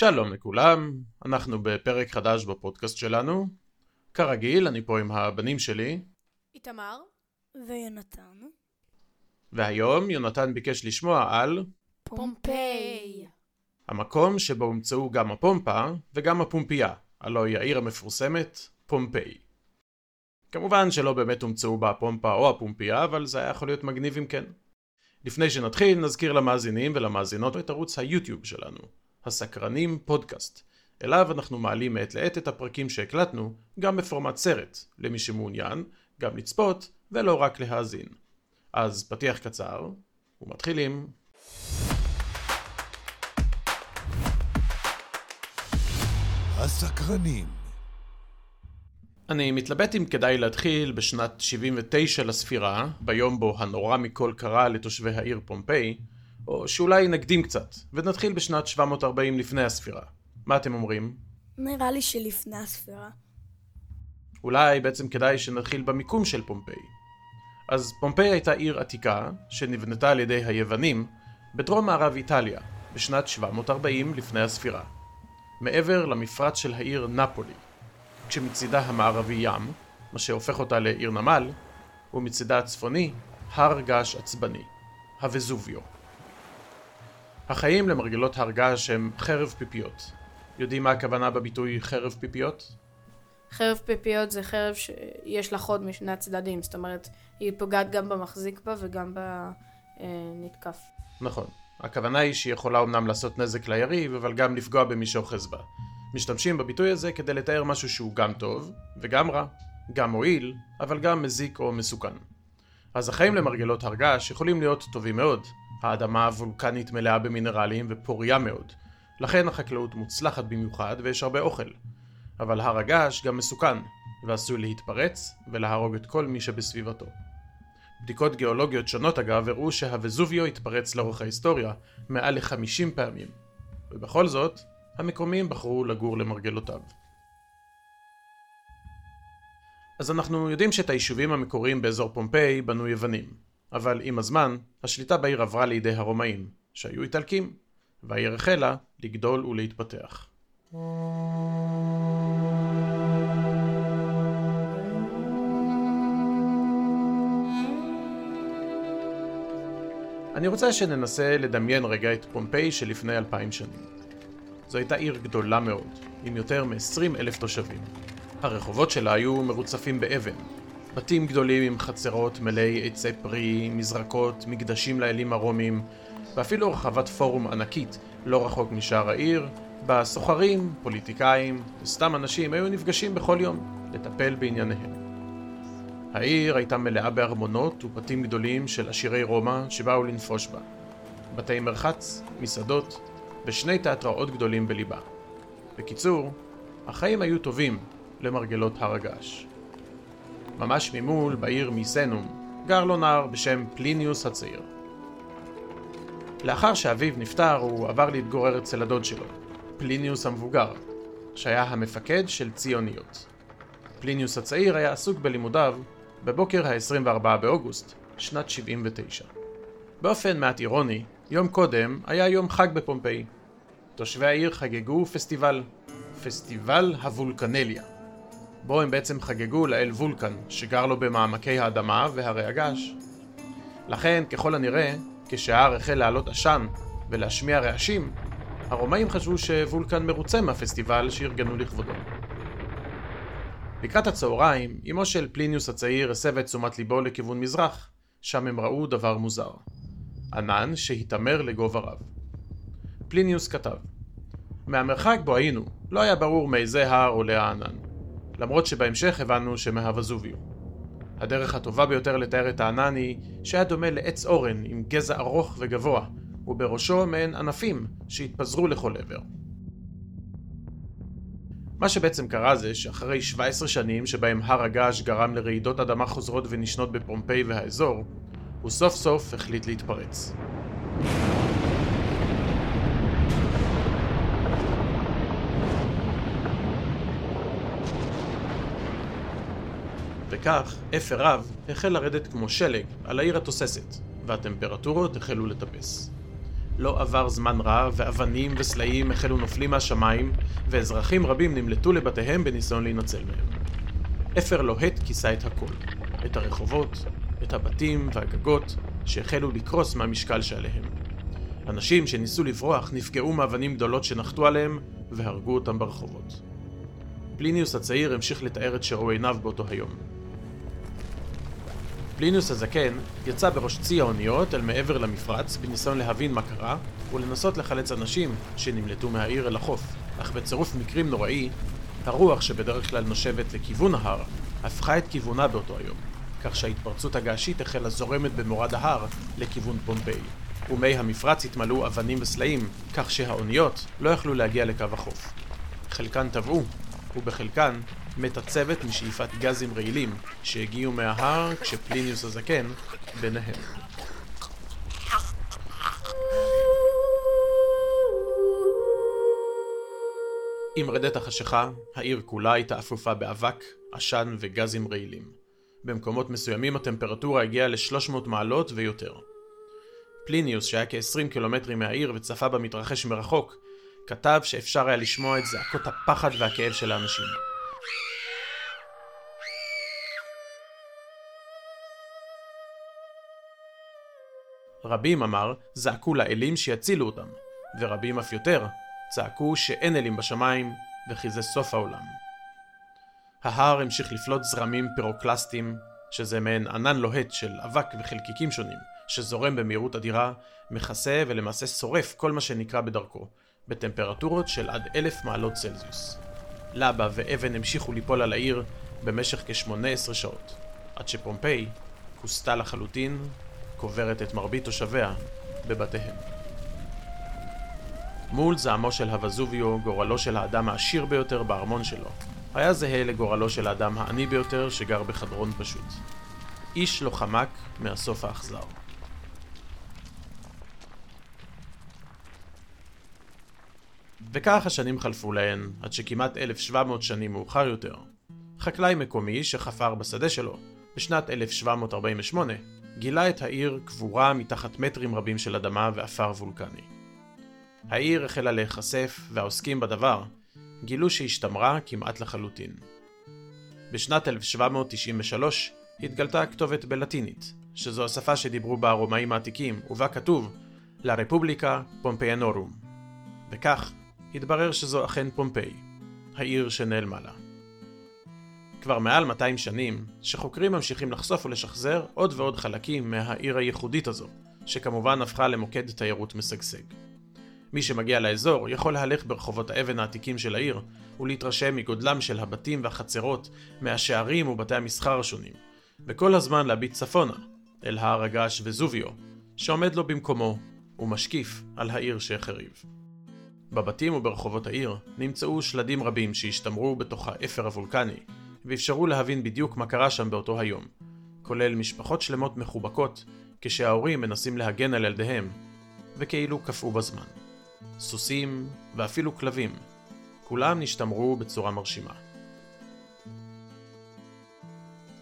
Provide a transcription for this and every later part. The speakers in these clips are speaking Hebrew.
שלום לכולם, אנחנו בפרק חדש בפודקאסט שלנו. כרגיל, אני פה עם הבנים שלי. איתמר. ויונתן. והיום יונתן ביקש לשמוע על פומפיי. המקום שבו הומצאו גם הפומפה וגם הפומפייה, הלוא היא העיר המפורסמת, פומפיי. כמובן שלא באמת הומצאו בה הפומפה או הפומפייה, אבל זה היה יכול להיות מגניב אם כן. לפני שנתחיל, נזכיר למאזינים ולמאזינות את ערוץ היוטיוב שלנו, הסקרנים פודקאסט. אליו אנחנו מעלים מעת לעת את הפרקים שהקלטנו, גם בפורמט סרט, למי שמעוניין, גם לצפות ולא רק להאזין. אז פתיח קצר, ומתחילים. הסקרנים. אני מתלבט אם כדאי להתחיל בשנת 79 לספירה, ביום בו הנורא מכל קרה לתושבי העיר פומפיי, או שאולי נקדים קצת, ונתחיל בשנת 740 לפני הספירה. מה אתם אומרים? נראה לי שלפני הספירה. אולי בעצם כדאי שנתחיל במיקום של פומפיי. אז פומפיי הייתה עיר עתיקה, שנבנתה על ידי היוונים, בדרום מערב איטליה, בשנת 740 לפני הספירה. מעבר למפרץ של העיר נפולי, כשמצידה המערבי ים, מה שהופך אותה לעיר נמל, ומצידה הצפוני, הר געש עצבני, הווזוביו. החיים למרגלות הר געש הם חרב פיפיות. יודעים מה הכוונה בביטוי חרב פיפיות? חרב פיפיות זה חרב שיש לה חוד משני הצדדים, זאת אומרת, היא פוגעת גם במחזיק בה וגם בנתקף. נכון. הכוונה היא שהיא יכולה אמנם לעשות נזק ליריב, אבל גם לפגוע במי שאוחז בה. משתמשים בביטוי הזה כדי לתאר משהו שהוא גם טוב, וגם רע. גם מועיל, אבל גם מזיק או מסוכן. אז החיים למרגלות הר געש יכולים להיות טובים מאוד. האדמה הוולקנית מלאה במינרלים ופוריה מאוד. לכן החקלאות מוצלחת במיוחד ויש הרבה אוכל. אבל הר הגעש גם מסוכן, ועשוי להתפרץ ולהרוג את כל מי שבסביבתו. בדיקות גיאולוגיות שונות אגב הראו שהווזוביו התפרץ לאורך ההיסטוריה מעל ל-50 פעמים. ובכל זאת, המקומיים בחרו לגור למרגלותיו. אז אנחנו יודעים שאת היישובים המקוריים באזור פומפיי בנו יוונים, אבל עם הזמן, השליטה בעיר עברה לידי הרומאים, שהיו איטלקים, והעיר החלה לגדול ולהתפתח. אני רוצה שננסה לדמיין רגע את פומפיי שלפני אלפיים שנים. זו הייתה עיר גדולה מאוד, עם יותר מ-20 אלף תושבים. הרחובות שלה היו מרוצפים באבן. בתים גדולים עם חצרות מלאי עצי פרי, מזרקות, מקדשים לאלים הרומים, ואפילו רחבת פורום ענקית לא רחוק משער העיר, בה סוחרים, פוליטיקאים וסתם אנשים היו נפגשים בכל יום לטפל בענייניהם. העיר הייתה מלאה בארמונות ובתים גדולים של עשירי רומא שבאו לנפוש בה. בתי מרחץ, מסעדות ושני תיאטראות גדולים בליבה. בקיצור, החיים היו טובים למרגלות הר הגעש. ממש ממול, בעיר מיסנום, גר לו נער בשם פליניוס הצעיר. לאחר שאביו נפטר, הוא עבר להתגורר אצל הדוד שלו, פליניוס המבוגר, שהיה המפקד של צי אוניות. פליניוס הצעיר היה עסוק בלימודיו בבוקר ה-24 באוגוסט, שנת 79. באופן מעט אירוני, יום קודם היה יום חג בפומפיי. תושבי העיר חגגו פסטיבל, פסטיבל הוולקנליה, בו הם בעצם חגגו לאל וולקן, שגר לו במעמקי האדמה והרי הגעש. לכן, ככל הנראה, כשההר החל לעלות עשן ולהשמיע רעשים, הרומאים חשבו שוולקן מרוצה מהפסטיבל שארגנו לכבודו. לקראת הצהריים, אמו של פליניוס הצעיר הסבה את תשומת ליבו לכיוון מזרח, שם הם ראו דבר מוזר. ענן שהיתמר לגובה רב. פליניוס כתב מהמרחק בו היינו, לא היה ברור מאיזה הר עולה הענן, למרות שבהמשך הבנו שמהווזוביו. הדרך הטובה ביותר לתאר את הענן היא שהיה דומה לעץ אורן עם גזע ארוך וגבוה, ובראשו מעין ענפים שהתפזרו לכל עבר. מה שבעצם קרה זה שאחרי 17 שנים שבהם הר הגעש גרם לרעידות אדמה חוזרות ונשנות בפומפיי והאזור, הוא סוף סוף החליט להתפרץ. וכך, אפר רב החל לרדת כמו שלג על העיר התוססת, והטמפרטורות החלו לטפס. לא עבר זמן רב, ואבנים וסלעים החלו נופלים מהשמיים, ואזרחים רבים נמלטו לבתיהם בניסיון להינצל מהם. אפר לוהט כיסה את הכל, את הרחובות, את הבתים והגגות, שהחלו לקרוס מהמשקל שעליהם. אנשים שניסו לברוח נפגעו מאבנים גדולות שנחתו עליהם, והרגו אותם ברחובות. פליניוס הצעיר המשיך לתאר את שראו עיניו באותו היום. פליניוס הזקן יצא בראש צי האוניות אל מעבר למפרץ בניסיון להבין מה קרה ולנסות לחלץ אנשים שנמלטו מהעיר אל החוף, אך בצירוף מקרים נוראי, הרוח שבדרך כלל נושבת לכיוון ההר הפכה את כיוונה באותו היום, כך שההתפרצות הגעשית החלה זורמת במורד ההר לכיוון פומפיי, ומי המפרץ התמלאו אבנים וסלעים, כך שהאוניות לא יכלו להגיע לקו החוף. חלקן טבעו, ובחלקן מתעצבת משאיפת גזים רעילים שהגיעו מההר כשפליניוס הזקן ביניהם. עם רדת החשיכה, העיר כולה הייתה אפופה באבק, עשן וגזים רעילים. במקומות מסוימים הטמפרטורה הגיעה ל-300 מעלות ויותר. פליניוס, שהיה כ-20 קילומטרים מהעיר וצפה במתרחש מרחוק, כתב שאפשר היה לשמוע את זעקות הפחד והכאב של האנשים. רבים, אמר, זעקו לאלים שיצילו אותם, ורבים אף יותר, צעקו שאין אלים בשמיים, וכי זה סוף העולם. ההר המשיך לפלוט זרמים פירוקלסטיים, שזה מעין ענן לוהט של אבק וחלקיקים שונים, שזורם במהירות אדירה, מכסה ולמעשה שורף כל מה שנקרא בדרכו, בטמפרטורות של עד אלף מעלות צלזיוס. לבה ואבן המשיכו ליפול על העיר במשך כ-18 שעות, עד שפומפיי כוסתה לחלוטין, קוברת את מרבית תושביה בבתיהם. מול זעמו של הווזוביו, גורלו של האדם העשיר ביותר בארמון שלו, היה זהה לגורלו של האדם העני ביותר שגר בחדרון פשוט. איש לא חמק מהסוף האכזר. וכך השנים חלפו להן, עד שכמעט 1700 שנים מאוחר יותר, חקלאי מקומי שחפר בשדה שלו, בשנת 1748, גילה את העיר קבורה מתחת מטרים רבים של אדמה ועפר וולקני. העיר החלה להיחשף, והעוסקים בדבר גילו שהשתמרה כמעט לחלוטין. בשנת 1793 התגלתה כתובת בלטינית, שזו השפה שדיברו בה הרומאים העתיקים, ובה כתוב לה רפובליקה פומפיאנורום. וכך התברר שזו אכן פומפיי, העיר שנעלמה לה. כבר מעל 200 שנים, שחוקרים ממשיכים לחשוף ולשחזר עוד ועוד חלקים מהעיר הייחודית הזו, שכמובן הפכה למוקד תיירות משגשג. מי שמגיע לאזור יכול להלך ברחובות האבן העתיקים של העיר ולהתרשם מגודלם של הבתים והחצרות, מהשערים ובתי המסחר השונים, וכל הזמן להביט צפונה, אל הר הגעש וזוביו, שעומד לו במקומו, ומשקיף על העיר שהחריב. בבתים וברחובות העיר נמצאו שלדים רבים שהשתמרו בתוך האפר הוולקני, ואפשרו להבין בדיוק מה קרה שם באותו היום, כולל משפחות שלמות מחובקות, כשההורים מנסים להגן על ילדיהם, וכאילו קפאו בזמן. סוסים ואפילו כלבים, כולם נשתמרו בצורה מרשימה.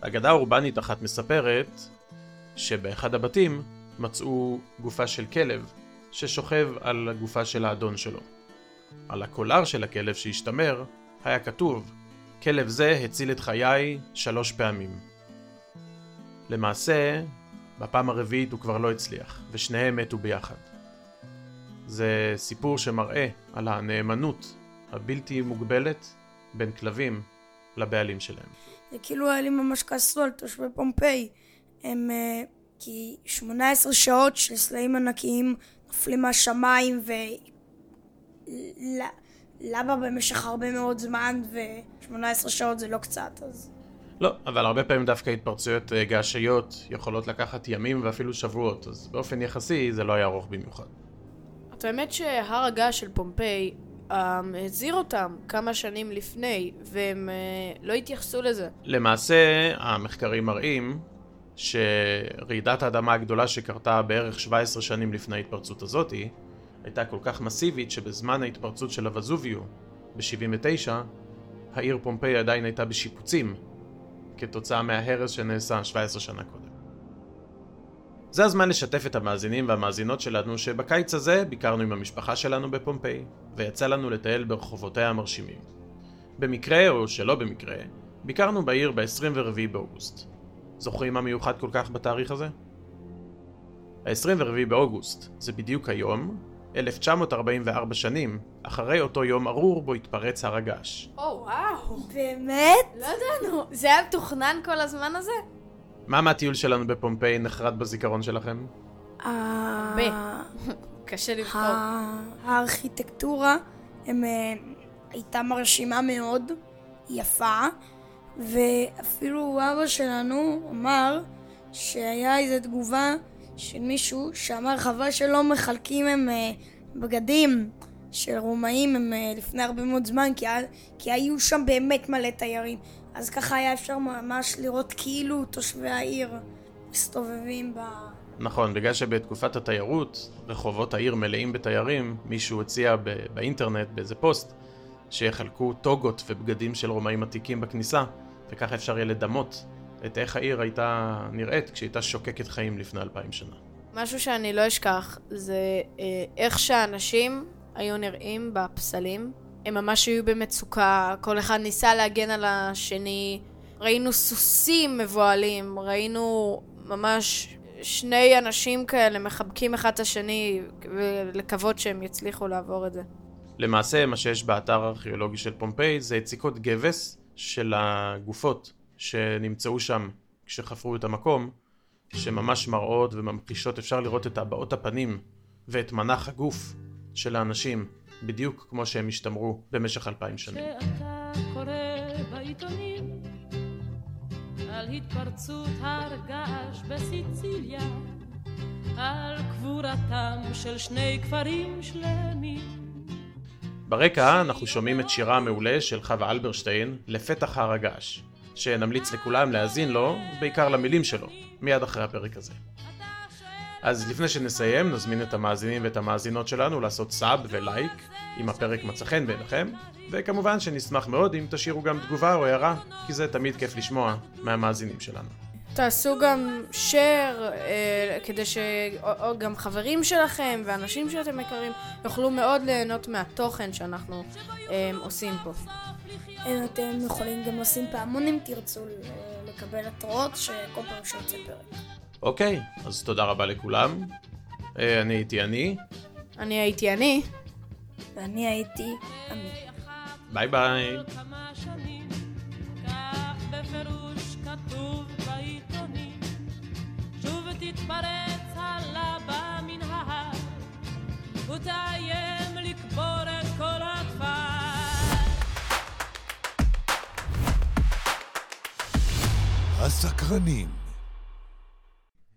אגדה אורבנית אחת מספרת שבאחד הבתים מצאו גופה של כלב ששוכב על הגופה של האדון שלו. על הקולר של הכלב שהשתמר היה כתוב כלב זה הציל את חיי שלוש פעמים. למעשה, בפעם הרביעית הוא כבר לא הצליח, ושניהם מתו ביחד. זה סיפור שמראה על הנאמנות הבלתי מוגבלת בין כלבים לבעלים שלהם. זה כאילו האלים ממש כעסו על תושבי פומפיי. הם uh, כי 18 שעות של סלעים ענקיים נופלים מהשמיים ו... למה במשך הרבה מאוד זמן ו-18 שעות זה לא קצת, אז... לא, אבל הרבה פעמים דווקא התפרצויות אה, געשיות יכולות לקחת ימים ואפילו שבועות, אז באופן יחסי זה לא היה ארוך במיוחד. את האמת שהר הגעש של פומפיי um, הזהיר אותם כמה שנים לפני, והם uh, לא התייחסו לזה. למעשה, המחקרים מראים שרעידת האדמה הגדולה שקרתה בערך 17 שנים לפני ההתפרצות הזאתי, הייתה כל כך מסיבית שבזמן ההתפרצות של הווזוביו ב-79, העיר פומפיי עדיין הייתה בשיפוצים כתוצאה מההרס שנעשה 17 שנה קודם. זה הזמן לשתף את המאזינים והמאזינות שלנו שבקיץ הזה ביקרנו עם המשפחה שלנו בפומפיי, ויצא לנו לטייל ברחובותיה המרשימים. במקרה או שלא במקרה, ביקרנו בעיר ב-24 באוגוסט. זוכרים מה מיוחד כל כך בתאריך הזה? ה-24 באוגוסט זה בדיוק היום, 1944 שנים, אחרי אותו יום ארור בו התפרץ הר הגעש. או, וואו. באמת? לא ידענו. זה היה מתוכנן כל הזמן הזה? מה מהטיול שלנו בפומפיי נחרט בזיכרון שלכם? ה- קשה לבחור. ה- הארכיטקטורה הם, אה, הייתה מרשימה מאוד, יפה, ואפילו אבא שלנו אמר שהיה איזו תגובה של מישהו שאמר חבל שלא מחלקים הם אה, בגדים של רומאים הם אה, לפני הרבה מאוד זמן כי, כי היו שם באמת מלא תיירים. אז ככה היה אפשר ממש לראות כאילו תושבי העיר מסתובבים ב... נכון, בגלל שבתקופת התיירות, רחובות העיר מלאים בתיירים, מישהו הציע באינטרנט, באיזה פוסט, שיחלקו טוגות ובגדים של רומאים עתיקים בכניסה, וככה אפשר יהיה לדמות את איך העיר הייתה נראית כשהייתה שוקקת חיים לפני אלפיים שנה. משהו שאני לא אשכח זה אה, איך שהאנשים היו נראים בפסלים. הם ממש היו במצוקה, כל אחד ניסה להגן על השני. ראינו סוסים מבוהלים, ראינו ממש שני אנשים כאלה מחבקים אחד את השני ולקוות שהם יצליחו לעבור את זה. למעשה, מה שיש באתר הארכיאולוגי של פומפיי זה יציקות גבס של הגופות שנמצאו שם כשחפרו את המקום, שממש מראות וממחישות, אפשר לראות את הבעות הפנים ואת מנח הגוף של האנשים, בדיוק כמו שהם השתמרו במשך אלפיים שנים. שאתה קורא בעיתונים על התפרצות הר געש בסיציליה, על קבורתם של שני כפרים שלמים. ברקע אנחנו שומעים את שירה המעולה של חווה אלברשטיין, לפתח הר הגעש, שנמליץ לכולם להאזין לו, בעיקר למילים שלו, מיד אחרי הפרק הזה. אז לפני שנסיים, נזמין את המאזינים ואת המאזינות שלנו לעשות סאב ולייק, אם הפרק מצא חן בעיניכם, וכמובן שנשמח מאוד אם תשאירו גם תגובה או הערה, כי זה תמיד כיף לשמוע מהמאזינים שלנו. תעשו גם share, אה, כדי שגם חברים שלכם ואנשים שאתם מכירים יוכלו מאוד ליהנות מהתוכן שאנחנו אה, עושים פה. אתם יכולים גם לשים פעמון אם תרצו לקבל התראות שכל פעם שיוצא פרק. אוקיי, אז תודה רבה לכולם. אה, אני הייתי אני, אני הייתי אני. ואני הייתי אמיר. ביי ביי. תתפרץ הלבה מן ההר, ותאיים הסקרנים